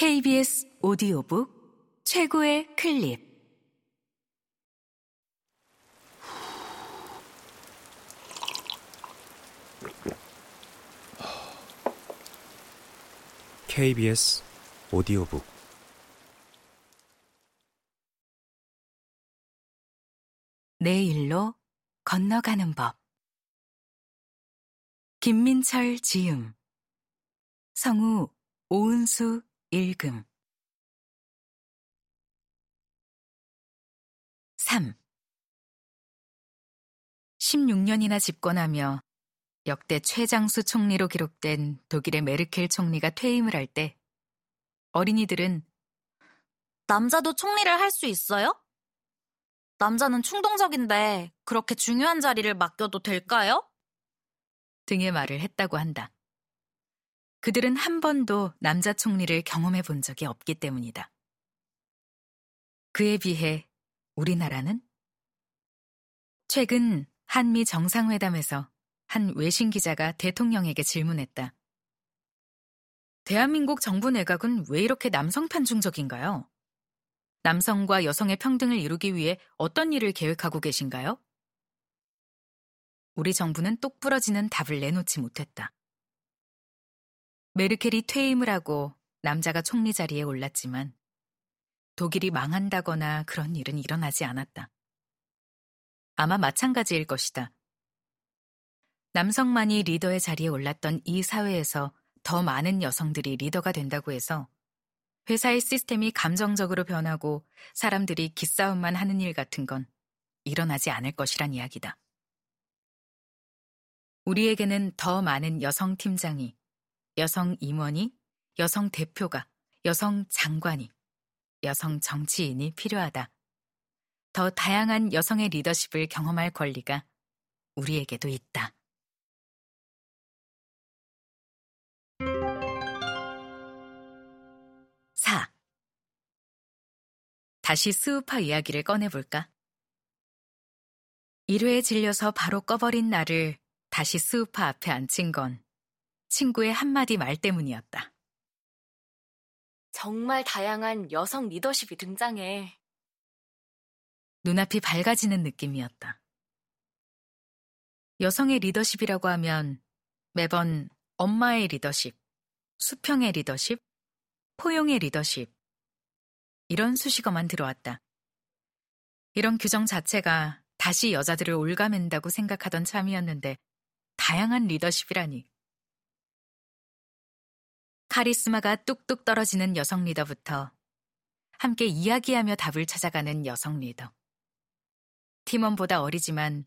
KBS 오디오북 최고의 클립. KBS 오디오북. 내일로 건너가는 법. 김민철 지음. 성우 오은수 읽음 3. 16년이나 집권하며 역대 최장수 총리로 기록된 독일의 메르켈 총리가 퇴임을 할 때 어린이들은 남자도 총리를 할 수 있어요? 남자는 충동적인데 그렇게 중요한 자리를 맡겨도 될까요? 등의 말을 했다고 한다. 그들은 한 번도 남자 총리를 경험해 본 적이 없기 때문이다. 그에 비해 우리나라는 최근 한미 정상회담에서 한 외신 기자가 대통령에게 질문했다. 대한민국 정부 내각은 왜 이렇게 남성 편중적인가요? 남성과 여성의 평등을 이루기 위해 어떤 일을 계획하고 계신가요? 우리 정부는 똑부러지는 답을 내놓지 못했다. 메르켈이 퇴임을 하고 남자가 총리 자리에 올랐지만 독일이 망한다거나 그런 일은 일어나지 않았다. 아마 마찬가지일 것이다. 남성만이 리더의 자리에 올랐던 이 사회에서 더 많은 여성들이 리더가 된다고 해서 회사의 시스템이 감정적으로 변하고 사람들이 기싸움만 하는 일 같은 건 일어나지 않을 것이란 이야기다. 우리에게는 더 많은 여성 팀장이 여성 임원이, 여성 대표가, 여성 장관이, 여성 정치인이 필요하다. 더 다양한 여성의 리더십을 경험할 권리가 우리에게도 있다. 사. 다시 스우파 이야기를 꺼내볼까? 1회에 질려서 바로 꺼버린 나를 다시 스우파 앞에 앉힌 건 친구의 한마디 말 때문이었다. 정말 다양한 여성 리더십이 등장해. 눈앞이 밝아지는 느낌이었다. 여성의 리더십이라고 하면 매번 엄마의 리더십, 수평의 리더십, 포용의 리더십, 이런 수식어만 들어왔다. 이런 규정 자체가 다시 여자들을 올가맨다고 생각하던 참이었는데 다양한 리더십이라니. 카리스마가 뚝뚝 떨어지는 여성 리더부터 함께 이야기하며 답을 찾아가는 여성 리더. 팀원보다 어리지만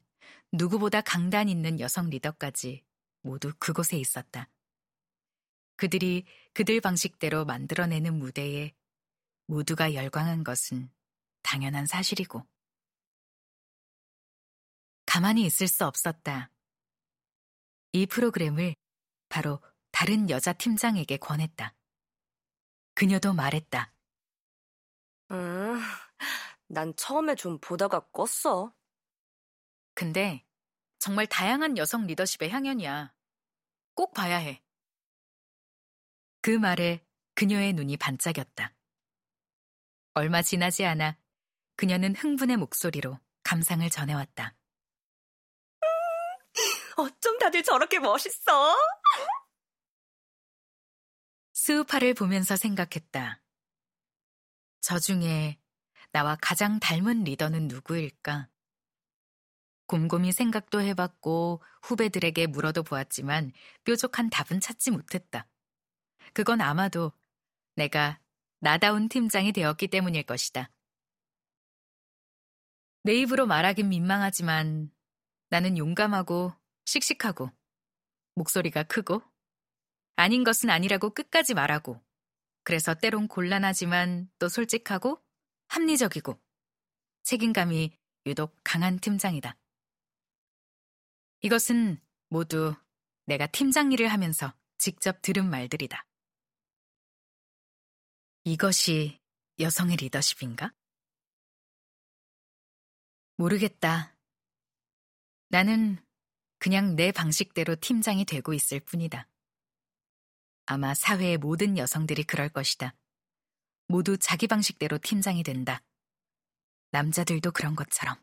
누구보다 강단 있는 여성 리더까지 모두 그곳에 있었다. 그들이 그들 방식대로 만들어내는 무대에 모두가 열광한 것은 당연한 사실이고. 가만히 있을 수 없었다. 이 프로그램을 바로 다른 여자 팀장에게 권했다. 그녀도 말했다. 음, 난 처음에 좀 보다가 껐어. 근데 정말 다양한 여성 리더십의 향연이야. 꼭 봐야 해. 그 말에 그녀의 눈이 반짝였다. 얼마 지나지 않아 그녀는 흥분의 목소리로 감상을 전해왔다. 어쩜 다들 저렇게 멋있어? 스우파를 보면서 생각했다. 저 중에 나와 가장 닮은 리더는 누구일까? 곰곰이 생각도 해봤고 후배들에게 물어도 보았지만 뾰족한 답은 찾지 못했다. 그건 아마도 내가 나다운 팀장이 되었기 때문일 것이다. 내 입으로 말하긴 민망하지만 나는 용감하고 씩씩하고 목소리가 크고 아닌 것은 아니라고 끝까지 말하고, 그래서 때론 곤란하지만 또 솔직하고 합리적이고 책임감이 유독 강한 팀장이다. 이것은 모두 내가 팀장 일을 하면서 직접 들은 말들이다. 이것이 여성의 리더십인가? 모르겠다. 나는 그냥 내 방식대로 팀장이 되고 있을 뿐이다. 아마 사회의 모든 여성들이 그럴 것이다. 모두 자기 방식대로 팀장이 된다. 남자들도 그런 것처럼.